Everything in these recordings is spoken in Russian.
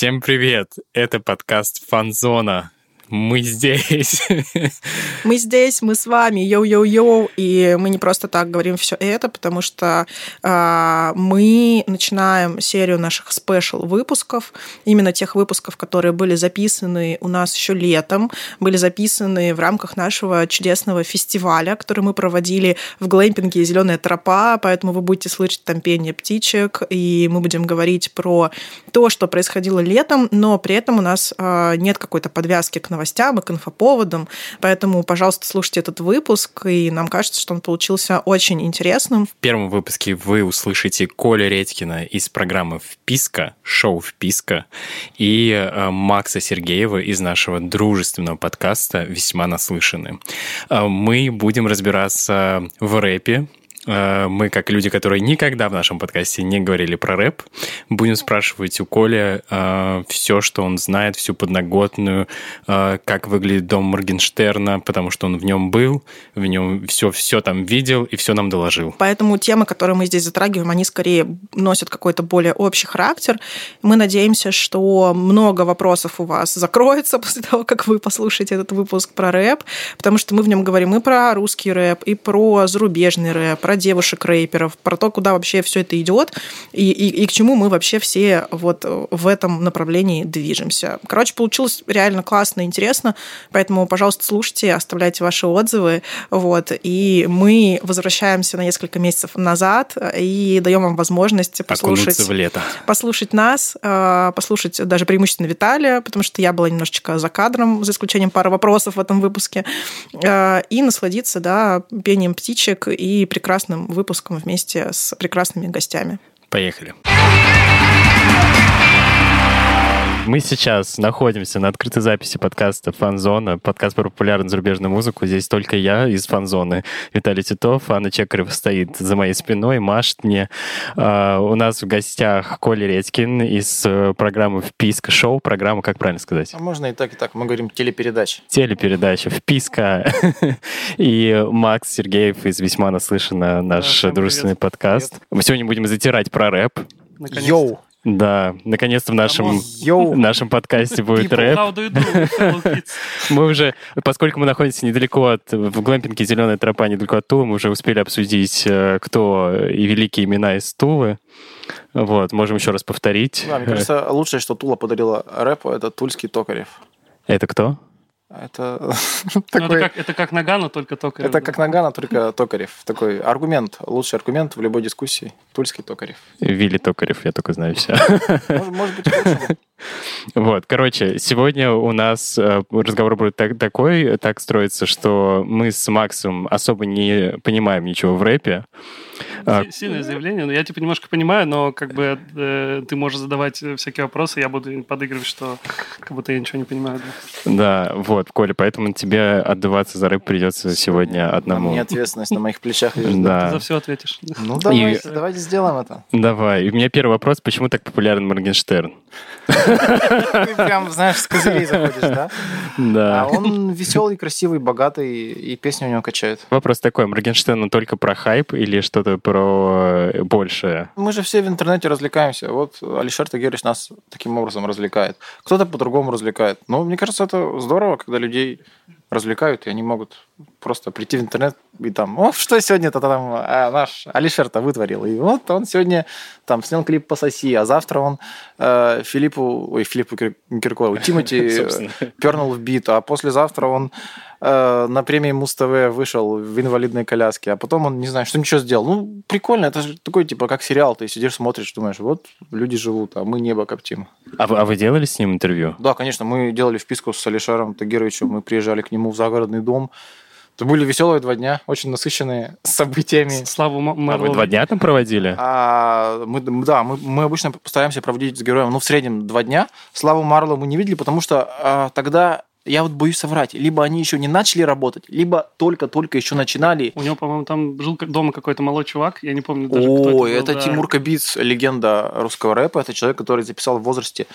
Всем привет! Это подкаст Фанзона. Мы здесь. Мы здесь, мы с вами, yo-yo-yo. И мы не просто так говорим все это, потому что э, мы начинаем серию наших special выпусков, именно тех выпусков, которые были записаны у нас еще летом, были записаны в рамках нашего чудесного фестиваля, который мы проводили в глэмпинге «Зеленая тропа», поэтому вы будете слышать там пение птичек, и мы будем говорить про то, что происходило летом, но при этом у нас э, нет какой-то подвязки к новостям и к инфоповодам. Поэтому, пожалуйста, слушайте этот выпуск, и нам кажется, что он получился очень интересным. В первом выпуске вы услышите Коля Редькина из программы «Вписка», шоу «Вписка», и э, Макса Сергеева из нашего дружественного подкаста «Весьма наслышаны». Э, мы будем разбираться в рэпе, мы, как люди, которые никогда в нашем подкасте не говорили про рэп, будем спрашивать у Коля э, все, что он знает, всю подноготную, э, как выглядит дом Моргенштерна, потому что он в нем был, в нем все, все там видел и все нам доложил. Поэтому темы, которые мы здесь затрагиваем, они скорее носят какой-то более общий характер. Мы надеемся, что много вопросов у вас закроется после того, как вы послушаете этот выпуск про рэп, потому что мы в нем говорим и про русский рэп, и про зарубежный рэп, про девушек-рэперов, про то, куда вообще все это идет и, и, и к чему мы вообще все вот в этом направлении движемся. Короче, получилось реально классно, интересно, поэтому, пожалуйста, слушайте, оставляйте ваши отзывы, вот, и мы возвращаемся на несколько месяцев назад и даем вам возможность послушать, в лето. послушать нас, э, послушать даже преимущественно Виталия, потому что я была немножечко за кадром, за исключением пары вопросов в этом выпуске, э, и насладиться, да, пением птичек и прекрасно прекрасным выпуском вместе с прекрасными гостями. Поехали. Мы сейчас находимся на открытой записи подкаста «Фанзона», подкаст про популярную зарубежную музыку. Здесь только я из «Фанзоны». Виталий Титов, Анна Чекарева стоит за моей спиной, машет мне. Uh, у нас в гостях Коля Редькин из uh, программы «Вписка шоу». Программа, как правильно сказать? А можно и так, и так. Мы говорим телепередача. Телепередача «Вписка». и Макс Сергеев из «Весьма наслышано» наш дружественный подкаст. Мы сегодня будем затирать про рэп. Йоу! Да, наконец-то в нашем, в нашем подкасте будет рэп. Мы уже, поскольку мы находимся недалеко от, в глэмпинге «Зеленая тропа», недалеко от Тулы, мы уже успели обсудить, э, кто и великие имена из Тулы. Вот, можем еще раз повторить. Да, мне кажется, лучшее, что Тула подарила рэпу, это Тульский Токарев. Это кто? Это, ну, такой... это, как, это как Нагана, только Токарев. Это как Нагана, только Токарев. Такой аргумент, лучший аргумент в любой дискуссии. Тульский Токарев. Вилли Токарев, я только знаю все. Может, может быть, лучше. Вот, короче, сегодня у нас э, разговор будет так, такой, так строится, что мы с Максом особо не понимаем ничего в рэпе. А, сильное заявление, но я типа немножко понимаю, но как бы э, ты можешь задавать всякие вопросы, я буду подыгрывать, что как будто я ничего не понимаю. Да, да вот, Коля, поэтому тебе отдаваться за рэп придется сегодня одному. Мне ответственность на моих плечах. Да. Ты за все ответишь. Ну давайте, И... давайте сделаем это. Давай. И у меня первый вопрос, почему так популярен Моргенштерн? Ты прям, знаешь, с козырей заходишь, да? Да. А он веселый, красивый, богатый, и песни у него качают. Вопрос такой, Моргенштерн только про хайп или что-то про большее? Мы же все в интернете развлекаемся. Вот Алишер Тагирович нас таким образом развлекает. Кто-то по-другому развлекает. Но мне кажется, это здорово, когда людей развлекают, и они могут просто прийти в интернет и там, о, что сегодня-то там а, наш Алишер-то вытворил. И вот он сегодня там снял клип по соси, а завтра он э, Филиппу, ой, Филиппу Киркорову, Тимати пернул в бит, а послезавтра он э, на премии Муз-ТВ вышел в инвалидной коляске, а потом он, не знаю, что ничего сделал. Ну, прикольно, это же такой, типа, как сериал, ты сидишь, смотришь, думаешь, вот люди живут, а мы небо коптим. А вы, а вы делали с ним интервью? Да, конечно, мы делали вписку с Алишером Тагировичем, мы приезжали к нему в загородный дом, это были веселые два дня, очень насыщенные событиями. Славу Мерлоу. А вы два дня там проводили? А, мы, да, мы, мы обычно постараемся проводить с героем, ну, в среднем два дня. Славу Марлоу мы не видели, потому что а, тогда я вот боюсь соврать. Либо они еще не начали работать, либо только-только еще начинали. У него, по-моему, там жил дома какой-то малой чувак, я не помню даже, О, кто это, это да. Тимур Кабиц, легенда русского рэпа. Это человек, который записал в возрасте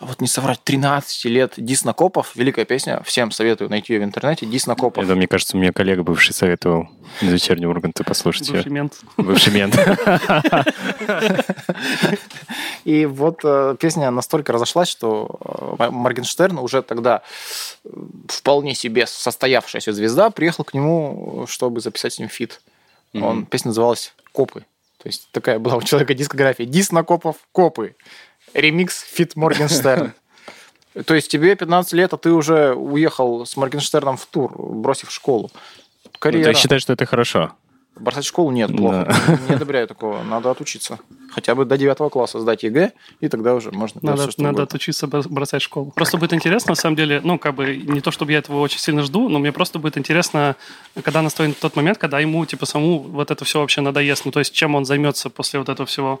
вот не соврать, 13 лет Дисс на копов. Великая песня. Всем советую найти ее в интернете. Дисс на копов. Это, мне кажется, мне коллега бывший советовал из вечернего Урганта послушать Бывший ее. мент. Бывший мент. И вот э, песня настолько разошлась, что э, Моргенштерн уже тогда э, вполне себе состоявшаяся звезда приехал к нему, чтобы записать с ним фит. Он, песня называлась «Копы». То есть такая была у человека дискография. Дисс на копов «Копы». Ремикс feat Моргенштерн. То есть тебе 15 лет, а ты уже уехал с Моргенштерном в тур, бросив школу. Ну, Карьера. Ты считаешь, что это хорошо? Бросать школу нет, плохо. Не одобряю такого. Надо отучиться. Хотя бы до 9 класса сдать ЕГЭ, и тогда уже можно Надо, что надо отучиться бро- бросать школу. Просто будет интересно, на самом деле, ну, как бы, не то, чтобы я этого очень сильно жду, но мне просто будет интересно, когда наступит тот момент, когда ему, типа, саму вот это все вообще надоест. Ну, то есть, чем он займется после вот этого всего.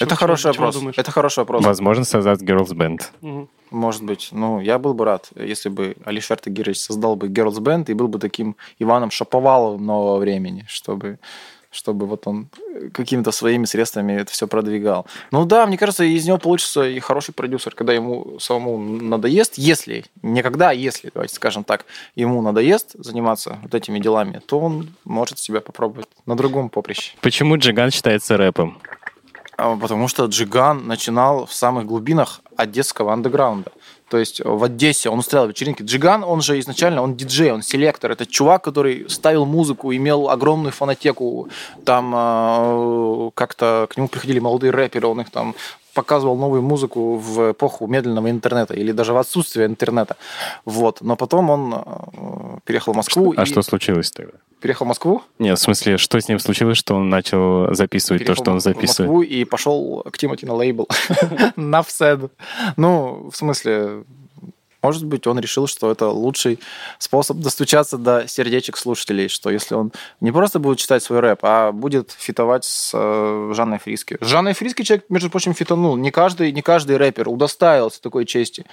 Это хороший вопрос. думаешь? Это хороший вопрос. Возможно, создать Girls Band. Мгм. Может быть. Ну, я был бы рад, если бы Алишер Тагирович создал бы Girls Band и был бы таким Иваном Шаповаловым нового времени, чтобы чтобы вот он какими-то своими средствами это все продвигал. Ну да, мне кажется, из него получится и хороший продюсер, когда ему самому надоест, если, не когда, а если, давайте скажем так, ему надоест заниматься вот этими делами, то он может себя попробовать на другом поприще. Почему Джиган считается рэпом? А, Потому что Джиган начинал в самых глубинах одесского андеграунда. То есть в Одессе он устраивал вечеринки. Джиган, он же изначально, он диджей, он селектор. Это чувак, который ставил музыку, имел огромную фонотеку. Там э, как-то к нему приходили молодые рэперы, он их там показывал новую музыку в эпоху медленного интернета или даже в отсутствие интернета. Вот. Но потом он э, переехал в Москву. А и- что случилось тогда? Переехал в Москву? Нет, в смысле, что с ним случилось, что он начал записывать то, переехал что он в записывает? Москву и пошел к Тимати на лейбл. На. Ну, в смысле, может быть, он решил, что это лучший способ достучаться до сердечек слушателей, что если он не просто будет читать свой рэп, а будет фитовать с э, Жанной Фриски. С Жанной Фриски человек, между прочим, фитанул. Не каждый, не каждый рэпер удостаивался такой чести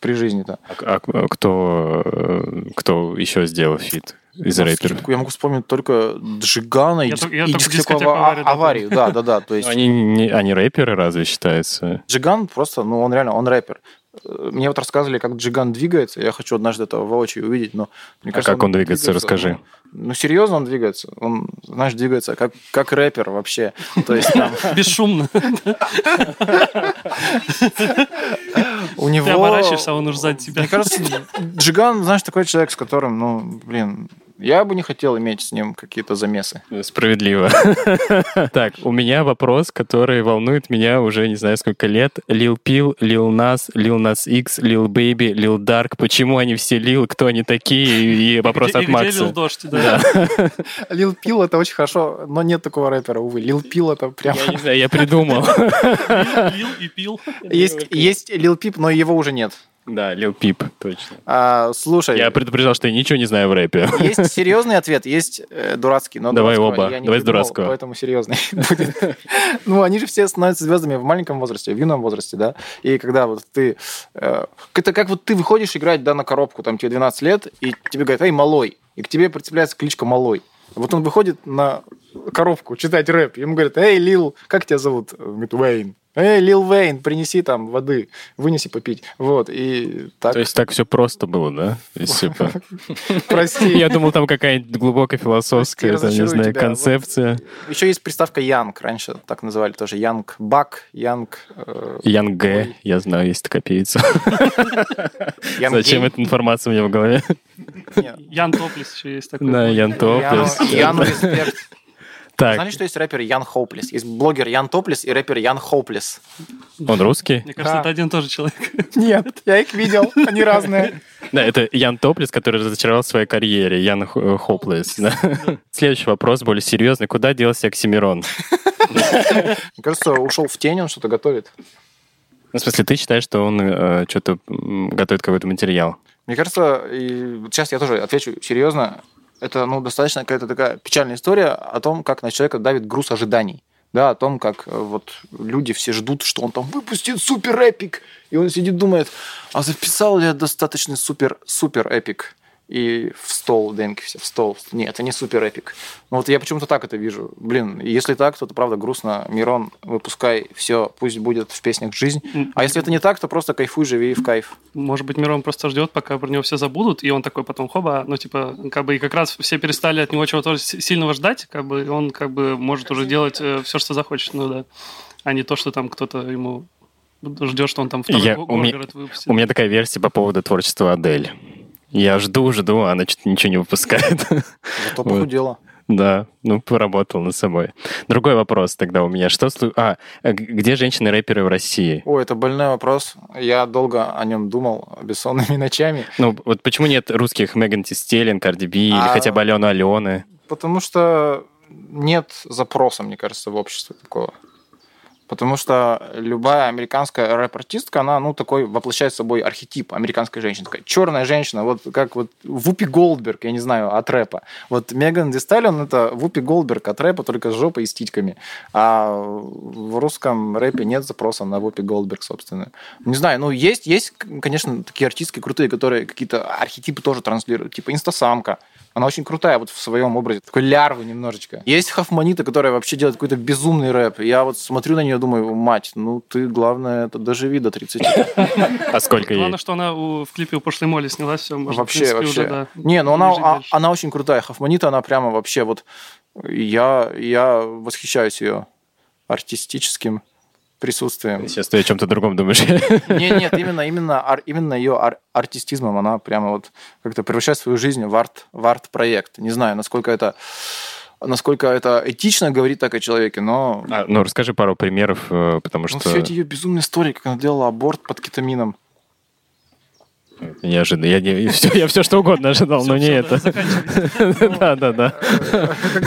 при жизни-то. А, а кто, э, кто еще сделал фит из Ну, рэперов? Я могу вспомнить только Джигана и, Я дис- только- я и только дискотеку дискотеку «А- «Аварию», да, аварию. Да, да, да. То есть Они, не, они рэперы разве считаются? Джиган просто, ну, он реально, он рэпер. Мне вот рассказывали, как Джиган двигается. Я хочу однажды это воочию увидеть, но мне А как он двигается, расскажи. Ну, ну, серьезно он двигается. Он, знаешь, двигается как, как рэпер вообще. То есть там Бесшумно. у него... Ты оборачиваешься, а он уже сзади тебя. Мне кажется, Джиган, знаешь, такой человек, с которым, ну, блин, я бы не хотел иметь с ним какие-то замесы. Справедливо. Так, у меня вопрос, который волнует меня уже не знаю сколько лет. Лил Пил, Лил Нас, Лил Нас X, Лил Бэйби, Лил Дарк. Почему они все Лил? Кто они такие? И вопрос от и где лил Макса. дождь, да. Лил Пил это очень хорошо, но нет такого рэпера, увы. Лил Пил это прям... Я не знаю, я придумал. Лил и пил. Есть, есть Лил Пип, но его уже нет. Да, Лил Пип, точно. А, слушай, Я предупреждал, что я ничего не знаю в рэпе. Есть серьезный ответ, есть э, дурацкий, но Давай оба. я не Давай с придумал, дурацкого. Поэтому серьезный будет. Ну, они же все становятся звездами в маленьком возрасте, в юном возрасте, да. И когда вот ты... э, Это как вот ты выходишь играть, да, на коробку, там тебе 12 лет, и тебе говорят, эй, малой. И к тебе прицепляется кличка малой. Вот он выходит на коробку читать рэп, ему говорят, эй, Lil, как тебя зовут? Он говорит, Wayne. Эй, Lil Wayne, принеси там воды, вынеси попить. Вот, и так, То есть так все просто было, да? Прости. Я думал, там какая-нибудь глубокая философская, там, не знаю, концепция. Еще есть приставка Янг, раньше так называли тоже. Янг Бак, Янг... э, Ян Гэ, я знаю, есть такая певица. Янг Зачем эта информация у меня в голове? Ян Топлис еще есть такой. Да, Ян Яну, Топлес. Яну респект. Знали, Так, что есть рэпер Ян Hopeless? Есть блогер Ян Топлес и рэпер Ян Hopeless. он русский? Мне кажется, Да. это один и тот же человек. Нет, я их видел, они разные. Да, это Ян Топлес, который разочаровал в своей карьере. Ян Х- Hopeless. да. Следующий вопрос, более серьезный. Куда делся Oxxxymiron? Мне кажется, ушел в тень, он что-то готовит. Ну, В смысле, ты считаешь, что он э, что-то готовит какой-то материал? Мне кажется, и сейчас я тоже отвечу серьезно, это ну, достаточно какая-то такая печальная история о том, как на человека давит груз ожиданий. Да, о том, как э, вот люди все ждут, что он там выпустит супер эпик. И он сидит, думает, а записал ли я достаточно супер, супер эпик? И в стол демки все, в стол. Нет, это не супер эпик. Ну вот я почему-то так это вижу. Блин, если так, то это правда грустно. Мирон, выпускай все, пусть будет в песнях жизнь. А если это не так, то просто кайфуй, живи в кайф. Может быть, Мирон просто ждет, пока про него все забудут, и он такой потом хоба, ну, типа, как бы, и как раз все перестали от него чего-то сильного ждать, как бы, он, как бы, может уже делать э, все, что захочет, ну, да. А не то, что там кто-то ему ждет, что он там второй Я, у, меня, выпустит. у меня такая версия по поводу творчества Адель. Я жду, жду, а она что-то ничего не выпускает. Зато похудела. Да, ну, поработал над собой. Другой вопрос тогда у меня. Что... А, где женщины-рэперы в России? О, это больной вопрос. Я долго о нем думал бессонными ночами. Ну, вот почему нет русских Меган Ти Стеллин, Карди Би а... или хотя бы Алены Алены? Потому что нет запроса, мне кажется, в обществе такого. Потому что любая американская рэп-артистка, она, ну, такой воплощает собой архетип американской женщины. Такая черная женщина, вот как вот Вупи Голдберг, я не знаю, от рэпа. Вот Меган Ди Сталлион это Вупи Голдберг от рэпа, только с жопой и с. А в русском рэпе нет запроса на Вупи Голдберг, собственно. Не знаю, ну, есть, есть, конечно, такие артистки крутые, которые какие-то архетипы тоже транслируют, типа инстасамка. Она очень крутая вот в своем образе. Такой лярвы немножечко. Есть Хафманита, которая вообще делает какой-то безумный рэп. Я вот смотрю на нее, думаю, мать, ну ты, главное, это доживи до 30. А сколько ей? Главное, что она в клипе у пошлой Моли снялась, все, Вообще, вообще. Не, ну она, а, она очень крутая. Хафманита, она прямо вообще вот... Я, я восхищаюсь ее артистическим присутствием. Сейчас ты о чем-то другом думаешь. Нет, нет, именно, именно, именно ее ар- артистизмом она прямо вот как-то превращает свою жизнь в арт, в арт-проект. Не знаю, насколько это насколько это этично говорить так о человеке, но... А, ну, расскажи пару примеров, э, потому ну, что... Ну, все эти ее безумные истории, как она делала аборт под кетамином. Неожиданно. Я, не, все, я все что угодно ожидал, все, но не это. Да, да, да.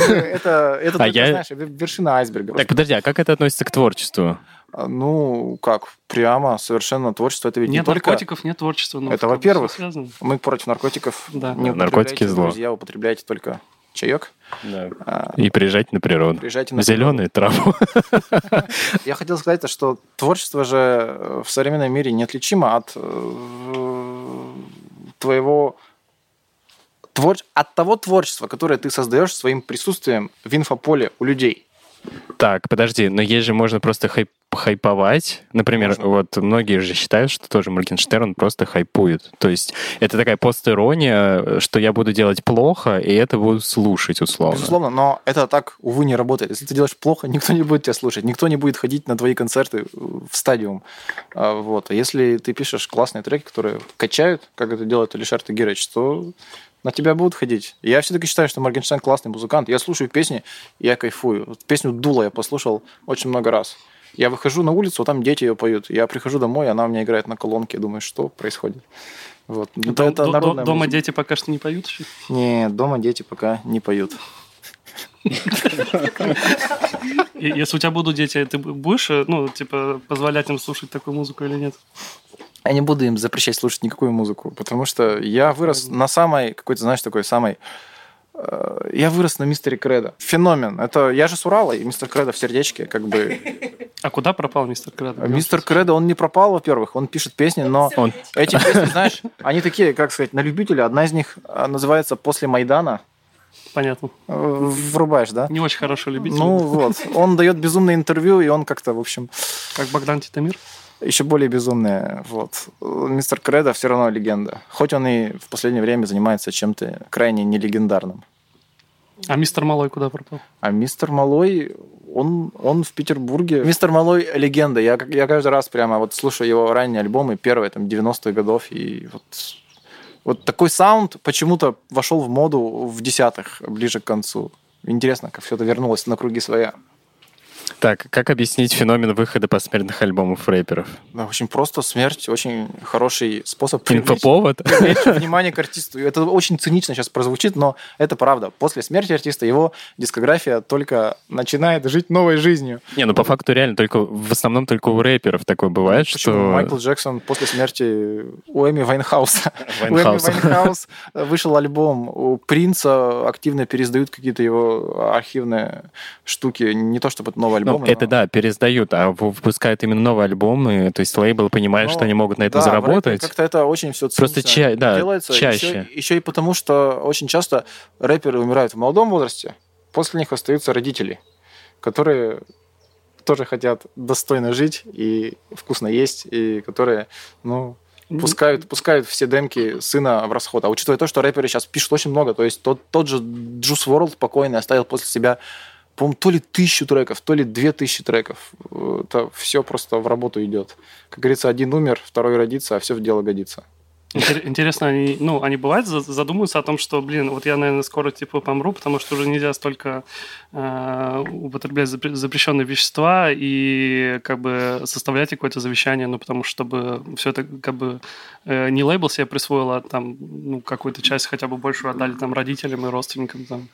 Это, это а знаешь, вершина айсберга. Так, подожди, а как это относится к творчеству? А, ну, как, прямо совершенно творчество. Это ведь нет не только... наркотиков, нет творчества. Ну, это, во-первых, мы против наркотиков. Да. Не Наркотики зло. Друзья, употребляйте только чаек. Да. А, и приезжайте на природу. Приезжайте на Зеленую траву. Я хотел сказать, что творчество же э, в современном мире неотличимо от э, твоего твор... от того творчества, которое ты создаешь своим присутствием в инфополе у людей. Так, подожди, но есть же можно просто хайп хайповать. Например, Можно. вот многие же считают, что тоже Моргенштерн просто хайпует. То есть это такая постирония, что я буду делать плохо, и это будут слушать условно. Безусловно, но это так, увы, не работает. Если ты делаешь плохо, никто не будет тебя слушать, никто не будет ходить на твои концерты в стадиум. А, вот. А если ты пишешь классные треки, которые качают, как это делает Алишер Тагирович, то на тебя будут ходить. Я все-таки считаю, что Моргенштерн классный музыкант. Я слушаю песни, я кайфую. Песню «Дула» я послушал очень много раз. Я выхожу на улицу, там дети ее поют. Я прихожу домой, она у меня играет на колонке. Я думаю, что происходит? Вот. Это, это до, дома музыка. дети пока что не поют? Нет, дома дети пока не поют. Если у тебя будут дети, ты будешь, э, ну, типа, позволять им слушать такую музыку или нет? Я не буду им запрещать слушать никакую музыку, потому что я вырос на самой, какой-то, знаешь, такой самой э, я вырос на мистере Кредо. Феномен. Это я же с Урала, и мистер Кредо в сердечке, как бы. А куда пропал мистер Кредо? Мистер Кредо, он не пропал, во-первых, он пишет песни, но он... эти песни, знаешь, они такие, как сказать, на любителя. Одна из них э, называется «После Майдана». Понятно. Врубаешь, да? Не очень хороший любитель. Ну вот, он дает безумное интервью, и он как-то, в общем... Как Богдан Титамир? Еще более безумное. Вот. Мистер Кредо все равно легенда. Хоть он и в последнее время занимается чем-то крайне нелегендарным. А мистер Малой куда пропал? А мистер Малой, он, он в Петербурге. Мистер Малой легенда. Я, я каждый раз прямо вот слушаю его ранние альбомы, первые там 90-х годов, и вот вот такой саунд почему-то вошел в моду в десятых, ближе к концу. Интересно, как все это вернулось на круги своя. Так, как объяснить феномен выхода посмертных альбомов рэперов? Да, очень просто. Смерть очень хороший способ Инфоповод? внимание к артисту. Это очень цинично сейчас прозвучит, но это правда. После смерти артиста его дискография только начинает жить новой жизнью. Не, ну по факту реально только в основном только у рэперов такое бывает, Почему? что... Майкл Джексон после смерти у Эми Вайнхауса. У Эми Вайнхаус вышел альбом. У Принца активно пересдают какие-то его архивные штуки. Не то чтобы новый альбом альбомы. Ну, это но- да, пересдают, а выпускают именно новые альбомы, то есть лейбл понимает, Но, что они могут на этом да, заработать. Как-то это очень все Просто ча- да, делается. чаще. Еще, и потому, что очень часто рэперы умирают в молодом возрасте, после них остаются родители, которые тоже хотят достойно жить и вкусно есть, и которые, ну, пускают, пускают все демки сына в расход. А учитывая то, что рэперы сейчас пишут очень много, то есть тот, тот же Juice WRLD покойный оставил после себя, по-моему, то ли тысячу треков, то ли две тысячи треков. Это все просто в работу идет. Как говорится, один умер, второй родится, а все в дело годится. Интер- Интересно, они, ну, они бывают за- задумываются о том, что, блин, вот я, наверное, скоро типа помру, потому что уже нельзя столько э, употреблять запре- запрещенные вещества и как бы составлять какое-то завещание, ну, потому что чтобы все это как бы э, не лейбл себе присвоил, а там, ну, какую-то часть хотя бы большую отдали там родителям и родственникам там.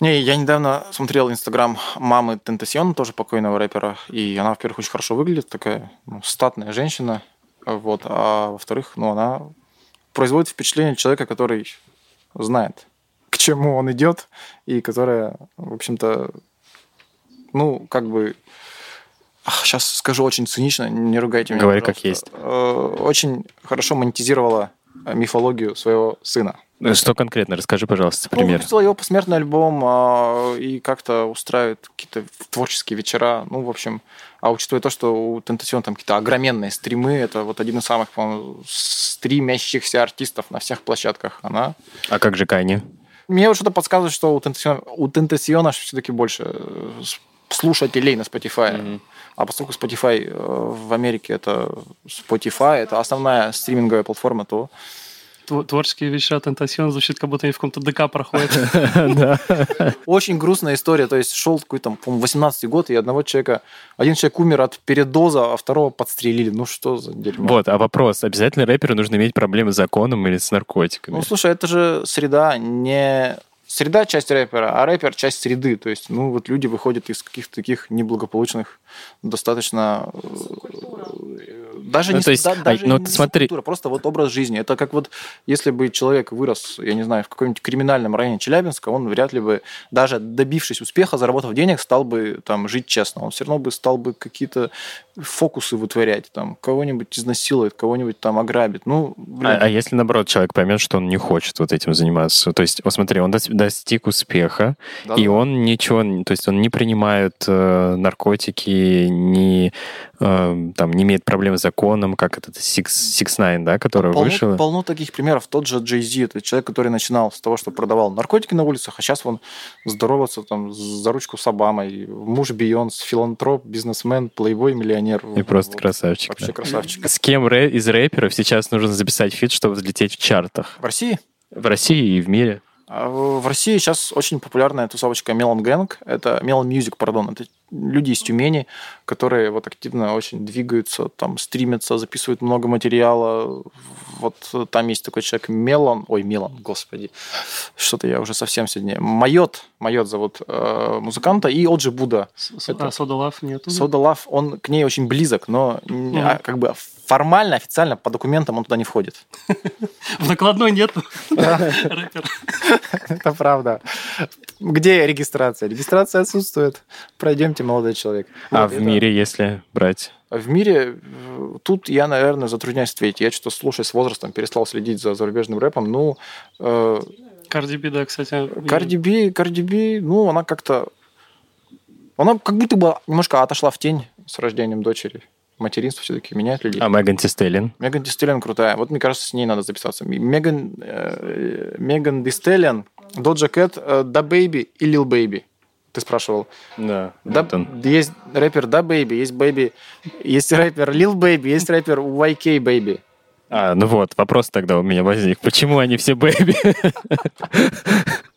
Не, я недавно смотрел инстаграм мамы Тентасион, тоже покойного рэпера, и она, во-первых, очень хорошо выглядит, такая ну, статная женщина, вот, а во-вторых, ну, она производит впечатление человека, который знает, к чему он идет, и которая, в общем-то, ну, как бы, сейчас скажу очень цинично, не ругайте меня, Говори, как пожалуйста. Э, Очень хорошо монетизировала мифологию своего сына. Ну, Что конкретно? Расскажи, пожалуйста, Ну, пример. выпустила его посмертный альбом а, и как-то устраивает какие-то творческие вечера. Ну, в общем, а учитывая то, что у Тентасион там какие-то огроменные стримы, это вот один из самых, по-моему, стримящихся артистов на всех площадках. Она... А как же Кани? Мне вот что-то подсказывает, что у Тентасиона, у Тентасиона все-таки больше э, слушателей на Spotify. А поскольку Spotify э, в Америке это Spotify, это основная стриминговая платформа, то Тво- Творческие вечера Тентасион звучит, как будто они в каком-то ДК проходят. Очень грустная история. То есть шел какой-то, по-моему, 18 год, и одного человека, один человек умер от передоза, а второго подстрелили. Ну что за дерьмо? Вот, а вопрос, обязательно рэперу нужно иметь проблемы с законом или с наркотиками? Ну, слушай, это же среда не... Среда – часть рэпера, а рэпер – часть среды. То есть, ну, вот люди выходят из каких-то таких неблагополучных, достаточно... Даже Ну, не, то есть, да- а, даже ну, не смотри. субкультура, просто вот образ жизни. Это как вот, если бы человек вырос, я не знаю, в каком-нибудь криминальном районе Челябинска, он вряд ли бы, даже добившись успеха, заработав денег, стал бы там жить честно. Он все равно бы стал бы какие-то фокусы вытворять, там, кого-нибудь изнасилует, кого-нибудь там ограбит. Ну, блин, А, а если, наоборот, человек поймет, что он не хочет вот этим заниматься? То есть, вот смотри, он дос- достиг успеха, да, и да. он ничего, то есть он не принимает э, наркотики, не, э, там, не имеет проблем с законом, как этот Six, Six Nine, да, который полно, вышел. полно таких примеров. Тот же Джей Зи, это человек, который начинал с того, что продавал наркотики на улицах, а сейчас он здоровается там за ручку с Обамой. Муж Бейонс, филантроп, бизнесмен, плейбой, миллионер. И просто Вот. красавчик. Вообще да. красавчик. С кем рэ- из рэперов сейчас нужно записать фит, чтобы взлететь в чартах? В России? В России и в мире. А В России сейчас очень популярная тусовочка Melon Gang. Это Melon Music, пардон. Это люди из Тюмени, которые вот активно очень двигаются, там стримятся, записывают много материала. Вот там есть такой человек Melon, ой, Melon, господи, что-то я уже совсем сегодня. Mayot, Mayot зовут э, музыканта, и OG Buda. С- Это- А Soda Luv нету? Сода Лав, он к ней очень близок, но Мгм. а, как бы формально, официально по документам он туда не входит. В накладной нету. Рэпер. Это правда. Где регистрация? Регистрация отсутствует. Пройдемте, молодой человек. А в мире, если брать? В мире э, тут я, наверное, затрудняюсь ответить. Я что-то, слушая с возрастом, перестал следить за зарубежным рэпом. Ну, э, Cardi B, да, кстати. Cardi B, Cardi B, ну, она как-то... Она как будто бы немножко отошла в тень с рождением дочери. Материнство все-таки меняет людей. А Megan Thee Stallion? Megan Thee Stallion крутая. Вот, мне кажется, с ней надо записаться. Меган, э, Megan Thee Stallion, Doja Cat, DaBaby и Lil Baby. Ты спрашивал. Да. Да, вот он. есть рэпер DaBaby, есть Baby, есть рэпер Lil Baby, есть рэпер YK Baby. А, ну вот, вопрос тогда у меня возник. Почему они все baby?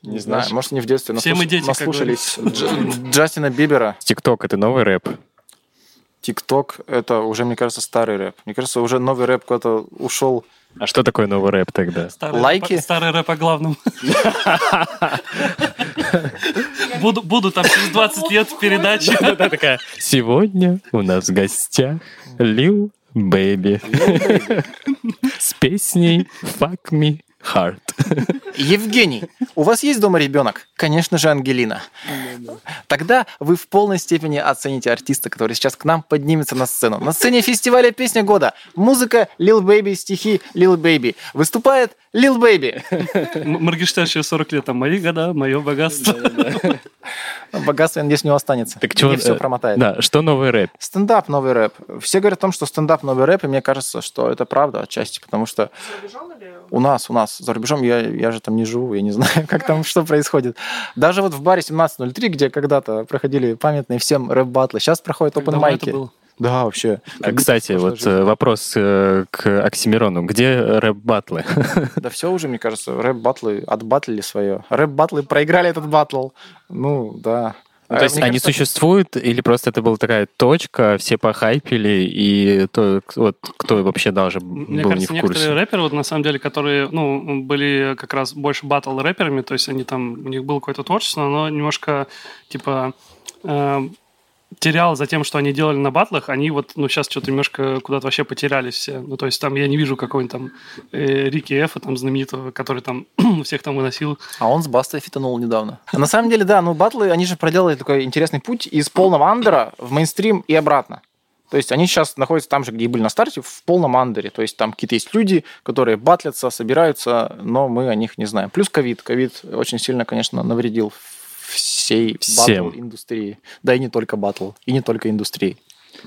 Не знаю, может, они в детстве Все мы дети, наслушались Дж- Джастина Бибера. ТикТок — это новый рэп? ТикТок — это уже, мне кажется, старый рэп. Мне кажется, уже новый рэп куда-то ушел. А что такое новый рэп тогда? Старый Лайки? рэп- Старый рэп о главном. Буду, буду там через 20 лет в передаче. Такая, сегодня у нас в гостях Lil Baby с песней Fuck Me Hard. Евгений, у вас есть дома ребенок? Конечно же, Ангелина. Тогда вы в полной степени оцените артиста, который сейчас к нам поднимется на сцену. На сцене фестиваля «Песня года». Музыка Lil Baby, стихи Lil Baby. Выступает Lil Baby. Моргенштерн через 40 лет, там, мои года, мое богатство. Богатство, я надеюсь, у него останется. Так чего, все э, промотает. Да, что новый рэп? Стендап новый рэп. Все говорят о том, что стендап новый рэп, и мне кажется, что это правда отчасти, потому что у нас, у нас, за рубежом, я, я же там не живу, я не знаю, как там, что происходит. Даже вот в баре 1703, где когда-то проходили памятные всем рэп-батлы, сейчас проходят open майки. Да, вообще. А, Как Кстати, вот жизни. э, вопрос э, к Оксимирону. Где рэп-батлы? Да все уже, мне кажется, рэп-батлы отбатлили свое. Рэп-батлы проиграли этот батл. Ну, да. Ну, То есть Мне они кажется, существуют, или просто это была такая точка, все похайпили, и то, вот, кто вообще даже Мне был кажется, не в курсе? некоторые рэперы, вот на самом деле, которые, ну, были как раз больше батл рэперами, то есть они там, у них было какое-то творчество, но немножко, типа, э, терял за тем, что они делали на батлах, они вот, ну, сейчас что-то немножко куда-то вообще потерялись все. Ну, то есть там я не вижу какого-нибудь там э, Рики Эфа там знаменитого, который там всех там выносил. А он с Бастой фитанул недавно. А на самом деле, да, ну батлы, они же проделали такой интересный путь из полного андера в мейнстрим и обратно. То есть они сейчас находятся там же, где и были на старте, в полном андере. То есть там какие-то есть люди, которые батлятся, собираются, но мы о них не знаем. Плюс ковид. Ковид очень сильно, конечно, навредил всей батл-индустрии. Да и не только батл, и не только индустрии.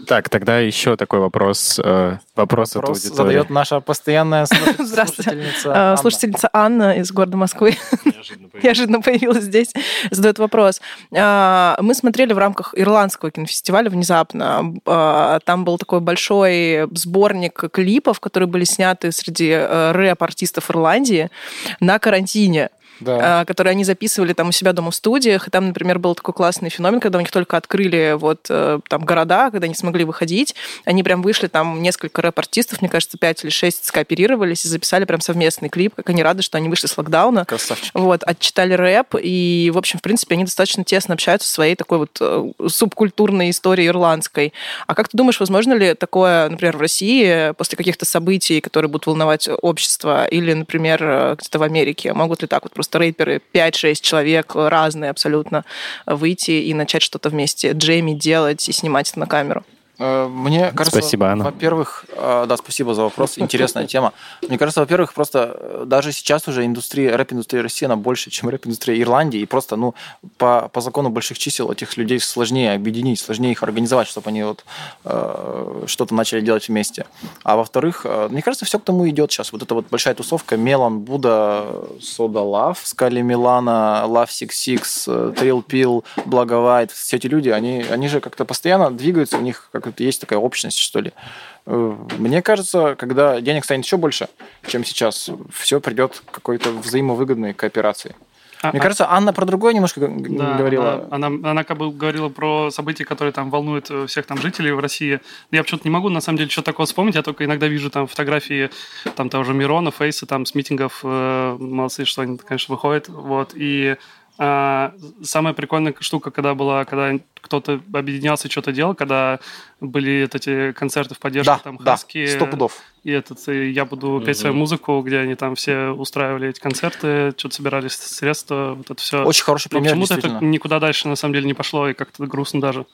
Так, тогда еще такой вопрос. э, Вопрос, от Вопрос аудитории. задает наша постоянная слуш- Здравствуйте. слушательница А, Анна. Слушательница Анна из города Москвы Неожиданно появилось. неожиданно появилась здесь, задает вопрос. А, Мы смотрели в рамках ирландского кинофестиваля внезапно. А, Там был такой большой сборник клипов, которые были сняты среди э, рэп-артистов Ирландии на карантине. Да. а, которые они записывали там у себя дома в студиях. И там, например, был такой классный феномен, когда у них только открыли вот э, там города, когда они смогли выходить. Они прям вышли, там несколько рэп-артистов, мне кажется, пять или шесть скооперировались и записали прям совместный клип, как они рады, что они вышли с локдауна. Красавчик. Вот, отчитали рэп, и, в общем, в принципе, они достаточно тесно общаются в своей такой вот э, субкультурной истории ирландской. А как ты думаешь, возможно ли такое, например, в России после каких-то событий, которые будут волновать общество, или, например, э, где-то в Америке, могут ли так вот просто рэперы, 5-6 человек, э, разные абсолютно, э, выйти и начать что-то вместе джейми делать и снимать это на камеру? Э, Мне кажется, Спасибо, Анна. во-первых, э, да, спасибо за вопрос, интересная тема. Мне кажется, во-первых, просто э, даже сейчас уже индустрия, рэп-индустрия России, она больше, чем рэп-индустрия Ирландии, и просто, ну, по, по закону больших чисел этих людей сложнее объединить, сложнее их организовать, чтобы они вот э, что-то начали делать вместе. А во-вторых, мне кажется, все к тому идет сейчас. Вот эта вот большая тусовка Мелан, Буда, Soda Luv, Scally Milano, Lov66, Trill Pill, Blago White, все эти люди, они, они же как-то постоянно двигаются, у них как то есть такая общность, что ли. Э, Мне кажется, когда денег станет еще больше, чем сейчас, все придет к какой-то взаимовыгодной кооперации. А- Мне а- кажется, Анна про другое немножко Да, говорила. Она, она, она как бы говорила про события, которые там волнуют э, всех там жителей в России. Я почему-то не могу, на самом деле, что такого вспомнить. Я только иногда вижу там фотографии там того же Мирона, Фейса, там с митингов. э, молодцы, что они, конечно, выходят. Вот. И а, самая прикольная штука, когда была, когда кто-то объединялся и что-то делал, когда были вот эти концерты в поддержку Да, там да, Хаски, сто пудов. и этот и я буду петь свою музыку, где они там все устраивали эти концерты, что-то собирались средства, вот это все. Очень хороший Но пример, почему-то это никуда дальше на самом деле не пошло, и как-то грустно даже.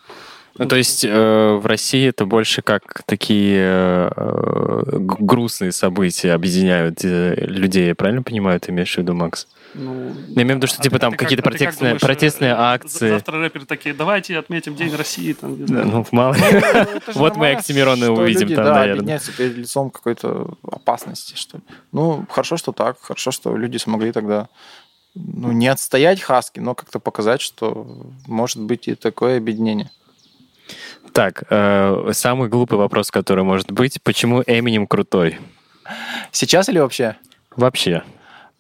Ну, то есть э, в России это больше как такие э, г- грустные события объединяют э, людей, я правильно понимаю, ты имеешь в виду, Макс? Ну, Я имею в виду, что а типа там как- какие-то а как протестные, думаешь, протестные э, акции. Завтра рэперы такие, давайте отметим День России. Там, не знаю. Ну, мало ли. Же Вот мы Оксимирона увидим люди, там, да, наверное. объединяются перед лицом какой-то опасности, что ли. Ну, хорошо, что так. Хорошо, что люди смогли тогда ну, не отстоять Хаски, но как-то показать, что может быть и такое объединение. Так, э, самый глупый вопрос, который может быть, почему Эминем крутой? Сейчас или вообще? Вообще.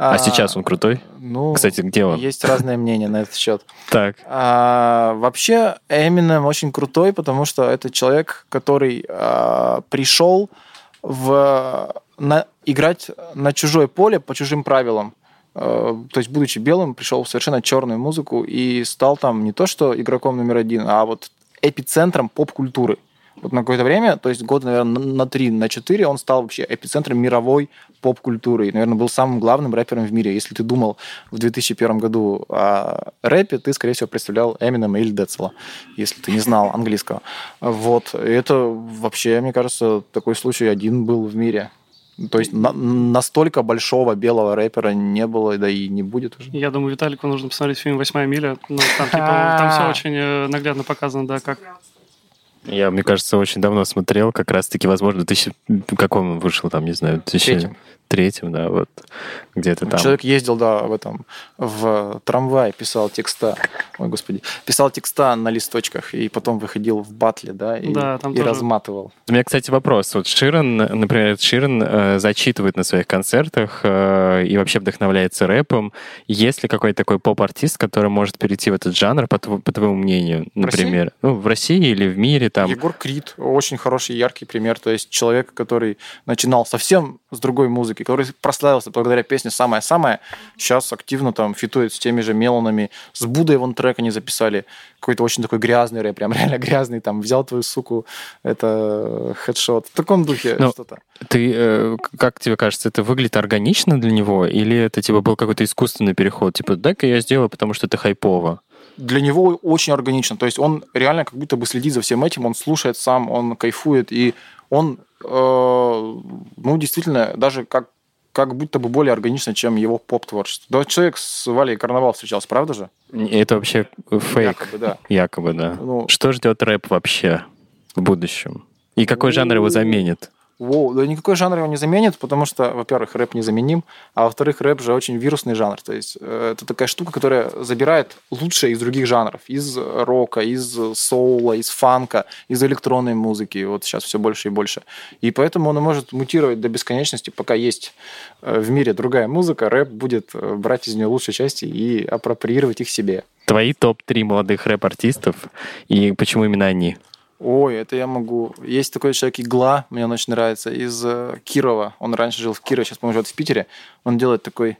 А, сейчас он крутой? Ну, Кстати, где он? есть разные мнения на этот счет. Так. А, вообще, Эминем очень крутой, потому что это человек, который а, пришел в, на, играть на чужое поле по чужим правилам. А, то есть, будучи белым, пришел в совершенно черную музыку и стал там не то что игроком номер один, а вот эпицентром поп-культуры. Вот на какое-то время, то есть год, наверное, на три, на четыре, он стал вообще эпицентром мировой поп-культуры. И, наверное, был самым главным рэпером в мире. Если ты думал в 2001 году о рэпе, ты, скорее всего, представлял Эминема или Децела, если ты не знал английского. Вот. И это вообще, мне кажется, такой случай один был в мире. То есть на- настолько большого белого рэпера не было, да и не будет уже. Я думаю, Виталику нужно посмотреть фильм «Восьмая миля». Ну, там, типа, там все очень э, наглядно показано, да, как... Я, мне кажется, очень давно смотрел, как раз-таки, возможно, 2000... каком он вышел, там, не знаю, в 2003, Третьем. да, вот, где-то там. Человек ездил, да, в этом, в трамвай, писал текста, ой, господи, писал текста на листочках и потом выходил в батле, да, и, Да, там и тоже. разматывал. У меня, кстати, вопрос. Вот Ширен, например, Ширен э, зачитывает на своих концертах э, и вообще вдохновляется рэпом. Есть ли какой-то такой поп-артист, который может перейти в этот жанр, по, тво- по твоему мнению, например? Ну, в России или в мире там? Егор Крид очень хороший, яркий пример. То есть человек, который начинал совсем с другой музыки, который прославился благодаря песне «Самое-самое», сейчас активно там фитует с теми же Меланами. С Будой вон трек они записали. Какой-то очень такой грязный рэп, прям реально грязный. Там «Взял твою суку», это хедшот. В таком духе Ну, что-то. Ты, э, как тебе кажется, это выглядит органично для него? Или это, типа, был какой-то искусственный переход? Типа, дай-ка я сделаю, потому что это хайпово. Для него очень органично. То есть он реально как будто бы следит за всем этим, он слушает сам, он кайфует, и он, э, ну, действительно, даже как, как будто бы более органично, чем его поп-творчество. Да, человек с Валей Карнавал встречался, правда же? Это вообще фейк. Якобы, да. Якобы, да. Ну, Что ждет рэп вообще в будущем? И какой жанр его заменит? Воу, да никакой жанр его не заменит, потому что, во-первых, рэп незаменим, а во-вторых, рэп же очень вирусный жанр. То есть э, это такая штука, которая забирает лучшее из других жанров. Из рока, из соула, из фанка, из электронной музыки. Вот сейчас все больше и больше. И поэтому он может мутировать до бесконечности, пока есть э, в мире другая музыка, рэп будет э, брать из нее лучшие части и апроприировать их себе. Твои топ-3 молодых рэп-артистов и почему именно они? Ой, это я могу. Есть такой человек Игла, мне он очень нравится, из э, Кирова. Он раньше жил в Кирове, сейчас, по-моему, живет в Питере. Он делает такой...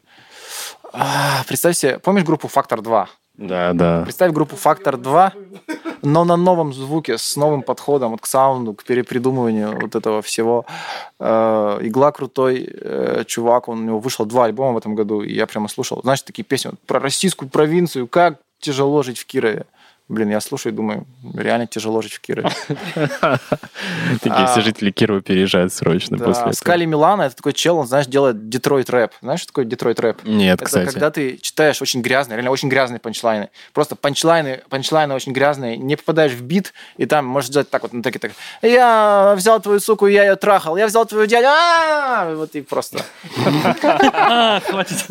А, представь себе, помнишь группу «Фактор 2»? Да, да. Представь группу «Фактор 2», но на новом звуке, с новым подходом вот к саунду, к перепридумыванию вот этого всего. Э, Игла крутой э, чувак, он, у него вышел два альбома в этом году, и я прямо слушал. Знаешь, такие песни вот про российскую провинцию, как тяжело жить в Кирове. Блин, я слушаю и думаю, реально тяжело жить в Кирове. Такие все А. жители Кирова переезжают срочно после этого. Скали Милана это такой чел, он, знаешь, делает Детройт рэп. Знаешь, что такое Детройт рэп? Нет, Это кстати. когда ты читаешь очень грязные, реально очень грязные панчлайны. Просто панчлайны, панчлайны очень грязные, не попадаешь в бит, и там можешь сделать так вот, ну так и так. Я взял твою суку, я ее трахал. Я взял твою дядю. а Вот и просто. А, хватит.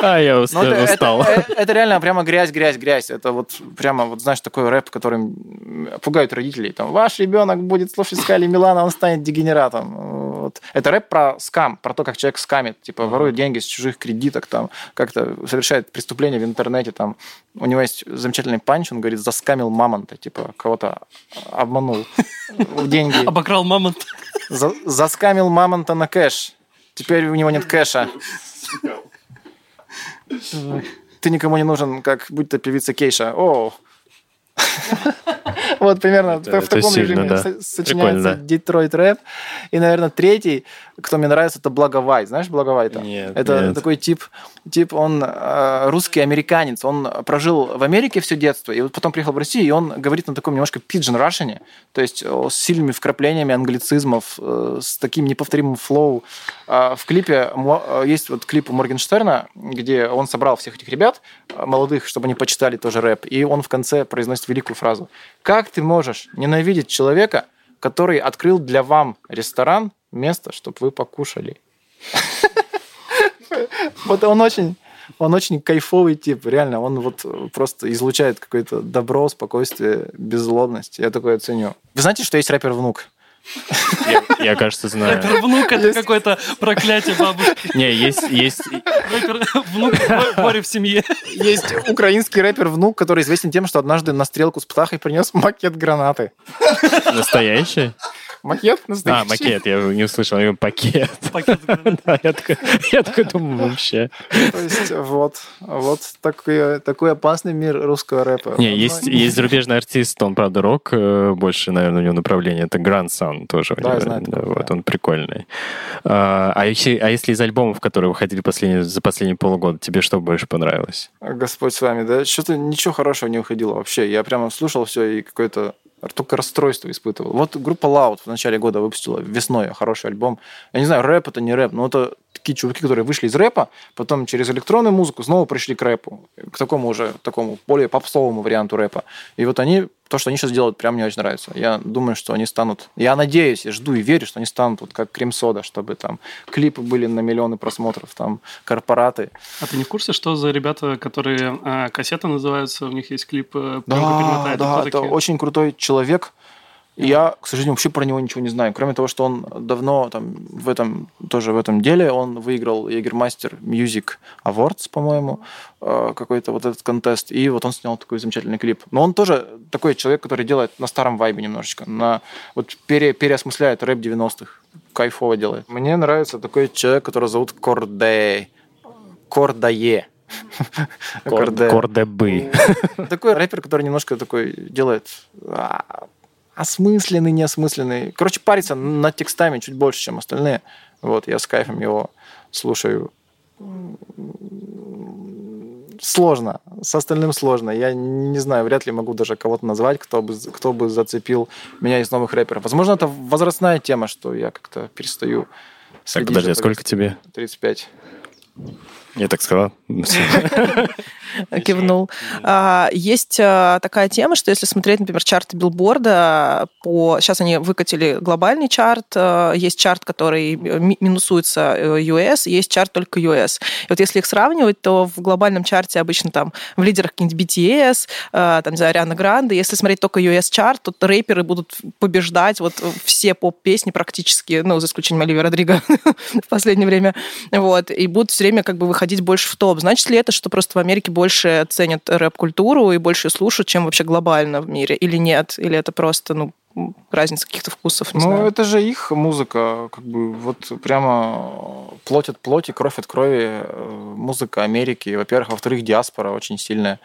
А, я Ну, устал. это, устал. э- это реально прямо грязь, грязь, грязь. Это вот прямо, вот знаешь, такой рэп, которым пугают родителей. Там, ваш ребенок будет слушать Scally Milano, он станет дегенератом. Вот. Это рэп про скам, про то, как человек скамит, типа ворует деньги с чужих кредиток, там, как-то совершает преступление в интернете. Там. У него есть замечательный панч, он говорит, заскамил мамонта, типа кого-то обманул в деньги. Обокрал мамонт. За- заскамил мамонта на кэш. Теперь у него нет кэша. Ты никому не нужен, как будь то певица Кейша. О, Вот примерно в таком режиме сочиняется. Детройт рэп. И, наверное, третий, кто мне нравится, это Благовай. Знаешь Благовай-то? Нет, Это такой тип, тип, он э, русский американец, он прожил в Америке все детство, и вот потом приехал в Россию, и он говорит на таком немножко пиджин рашене, то есть с сильными вкраплениями англицизмов, э, с таким неповторимым флоу. А В клипе э, есть вот клип у Моргенштерна, где он собрал всех этих ребят, молодых, чтобы они почитали тоже рэп, и он в конце произносит великую фразу. Как ты можешь ненавидеть человека, который открыл для вам ресторан, место, чтобы вы покушали? Вот он очень, он очень кайфовый тип, реально. Он вот просто излучает какое-то добро, спокойствие, беззлобность. Я такое ценю. Вы знаете, что есть рэпер-внук? Я, я, кажется, знаю. Рэпер внук это какое-то проклятие бабушки. Не, есть, есть, Рэпер внук горе в семье. Есть украинский рэпер-внук, который известен тем, что однажды на стрелку с птахой принес макет гранаты. настоящий. Макет А, настоящий. макет, я не услышал, я пакет. Пакет. Да, я такой, я такой думаю, вообще. То есть вот, вот такой, такой опасный мир русского рэпа. Не, есть, ну, есть зарубежный артист, он, правда, рок, э, больше, наверное, у него направление. Это Grand Sun тоже. Да, него, знаю да, вот да. он прикольный. А, а если, а если из альбомов, которые выходили последние, за последние полгода, тебе что больше понравилось? Господь с вами, да? Что-то ничего хорошего не уходило вообще. Я прямо слушал все и какое-то только расстройство испытывал. Вот группа Loud в начале года выпустила весной хороший альбом. Я не знаю, рэп это не рэп, но это такие чуваки, которые вышли из рэпа, потом через электронную музыку снова пришли к рэпу, к такому уже, такому более попсовому варианту рэпа. И вот они, то, что они сейчас делают, прям мне очень нравится. Я думаю, что они станут, я надеюсь, я жду и верю, что они станут вот как Крем-сода, чтобы там клипы были на миллионы просмотров, там корпораты. А ты не в курсе, что за ребята, которые э, кассеты называются, у них есть клип э, «Пленка Да, перемотает»? да, это такие? очень крутой человек. И Я, к сожалению, вообще про него ничего не знаю. Кроме того, что он давно там в этом тоже в этом деле он выиграл Jägermeister Music Awards, по-моему, э, какой-то вот этот контест. И вот он снял такой замечательный клип. Но он тоже такой человек, который делает на старом вайбе немножечко, на вот пере, переосмысляет рэп 90-х. Кайфово делает. Мне нравится такой человек, который зовут Кордей. Кордае. Кордебы. Такой рэпер, который немножко такой делает а, осмысленный, неосмысленный. Короче, парится над текстами чуть больше, чем остальные. Вот, я с кайфом его слушаю. Сложно. С остальным сложно. Я не знаю, вряд ли могу даже кого-то назвать, кто бы, кто бы зацепил меня из новых рэперов. Возможно, это возрастная тема, что я как-то перестаю Так, подожди, а сколько тебе? 35. Я так сказал. кивнул. А, Есть а, такая тема, что если смотреть, например, чарты билборда, по... сейчас они выкатили глобальный чарт, а, есть чарт, который ми- минусуется э, US, есть чарт только US. И вот если их сравнивать, то в глобальном чарте обычно там в лидерах какие-нибудь BTS, там, не знаю, Ариана Гранде. Если смотреть только US-чарт, то рэперы будут побеждать вот все поп-песни практически, ну, за исключением Оливия Родриго в последнее время. Вот. И будут все время как бы выходить больше в топ. Значит ли это, что просто в Америке больше ценят рэп-культуру и больше слушают, чем вообще глобально в мире? Или нет? Или это просто, ну, разница каких-то вкусов, не Ну, знаю. это же их музыка, как бы вот прямо плоть от плоти, кровь от крови, э, музыка Америки. Во-первых, во-вторых, диаспора очень сильная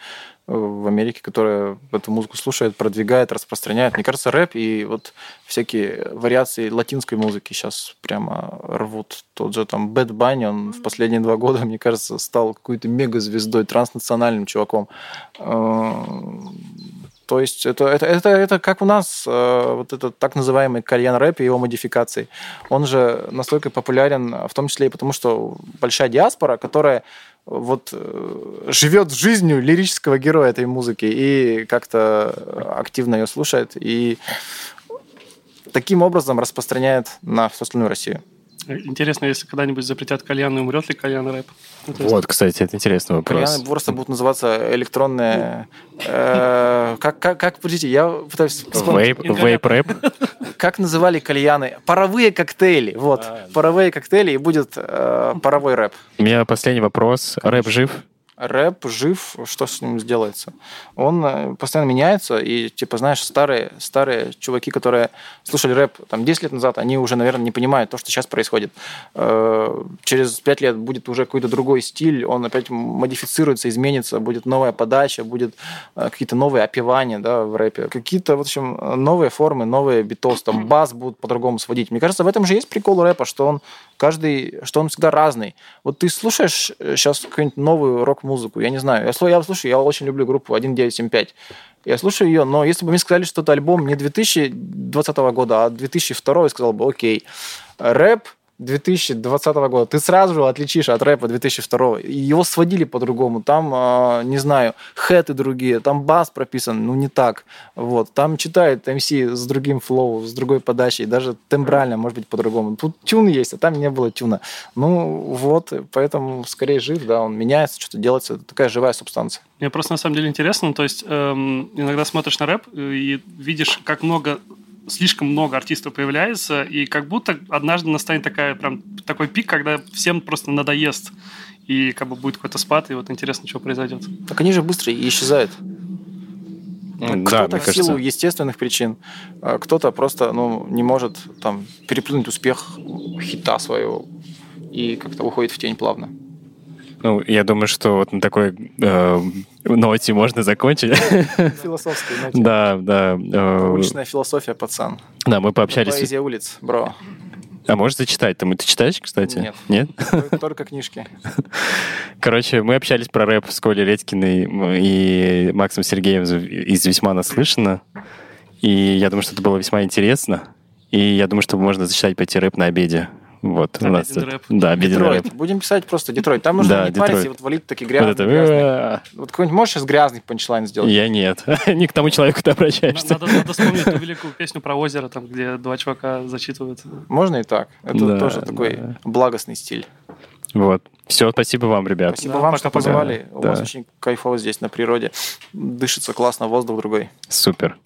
в Америке, которая эту музыку слушает, продвигает, распространяет. Мне кажется, рэп и вот всякие вариации латинской музыки сейчас прямо рвут. Тот же там Бэт Банни, он в последние два года, мне кажется, стал какой-то мегазвездой, транснациональным чуваком. Э, То есть это, это, это, это как у нас э, вот этот так называемый кальян рэп и его модификации. Он же настолько популярен, в том числе и потому, что большая диаспора, которая вот э, живет жизнью лирического героя этой музыки и как-то активно ее слушает и таким образом распространяет на всю остальную Россию. Интересно, если когда-нибудь запретят кальян, умрет ли кальян рэп? Ну, есть- Вот, кстати, это интересный вопрос. Кальяны просто будут называться электронные... э, как, как, как, подождите, я пытаюсь вспомнить. Вейп, вейп рэп. Как называли кальяны? Паровые коктейли. Вот, паровые коктейли, и будет э, паровой рэп. У меня последний вопрос. Рэп жив? Рэп жив, что с ним сделается? Он э, постоянно меняется, и, типа, знаешь, старые, старые чуваки, которые слушали рэп там 10 лет назад, они уже, наверное, не понимают то, что сейчас происходит. Э, Через 5 лет будет уже какой-то другой стиль, он опять модифицируется, изменится, будет новая подача, будет э, какие-то новые опевания да, в рэпе, какие-то, в общем, новые формы, новые битос, там бас будут по-другому сводить. Мне кажется, в этом же есть прикол рэпа, что он каждый, что он всегда разный. Вот ты слушаешь сейчас какую-нибудь новую рок-музыку, я не знаю, я, я слушаю, я очень люблю группу 1975. Я слушаю ее, но если бы мне сказали, что это альбом не 2020 года, а 2002, я сказал бы, окей. Рэп 2020 года, ты сразу же отличишь от рэпа 2002. И Его сводили по-другому. Там, э, не знаю, хэты другие, там бас прописан, ну не так. Вот. Там читает МС с другим флоу, с другой подачей, даже тембрально, может быть, по-другому. Тут тюн есть, а там не было тюна. Ну вот, поэтому скорее жив, да, он меняется, что-то делается. Это такая живая субстанция. Мне просто на самом деле интересно, то есть эм, иногда смотришь на рэп э, и видишь, как много слишком много артистов появляется, и как будто однажды настанет такая, прям, такой пик, когда всем просто надоест, и как бы будет какой-то спад, и вот интересно, что произойдет. Так они же быстро и исчезают. Да, Кто-то мне в силу кажется. естественных причин, а кто-то просто ну, не может там переплюнуть успех хита своего и как-то уходит в тень плавно. Ну, я думаю, что вот на такой э, ноте можно закончить. Философская Да, да. э, Уличная философия, пацан. Да, мы пообщались. Поэзия улиц, бро. А можешь зачитать? Ты, ты читаешь, кстати? Нет. Нет? Только- Только книжки. Короче, мы общались про рэп с Колей Редькиной и Максом Сергеевым из «Весьма наслышано». И я думаю, что это было весьма интересно. И я думаю, что можно зачитать пойти рэп на обеде. Вот. у нас тут- рэп. Да, обеденный рэп. Детройт. Будем писать просто Детройт. Там нужно Да, не париться и вот валить такие Вот грязные, это... грязные. «Э-э-э». Вот какой-нибудь можешь сейчас грязный панчлайн сделать? Я нет. Не к тому человеку ты обращаешься. Надо, надо вспомнить ту великую песню про озеро, там, где два чувака зачитывают. Можно и так. Это Да, тоже такой да. благостный стиль. Вот. Все, спасибо вам, ребят. Спасибо Да, вам, что пока-пока. позвали. У Да. вас очень кайфово здесь, на природе. Дышится классно, воздух другой. Супер.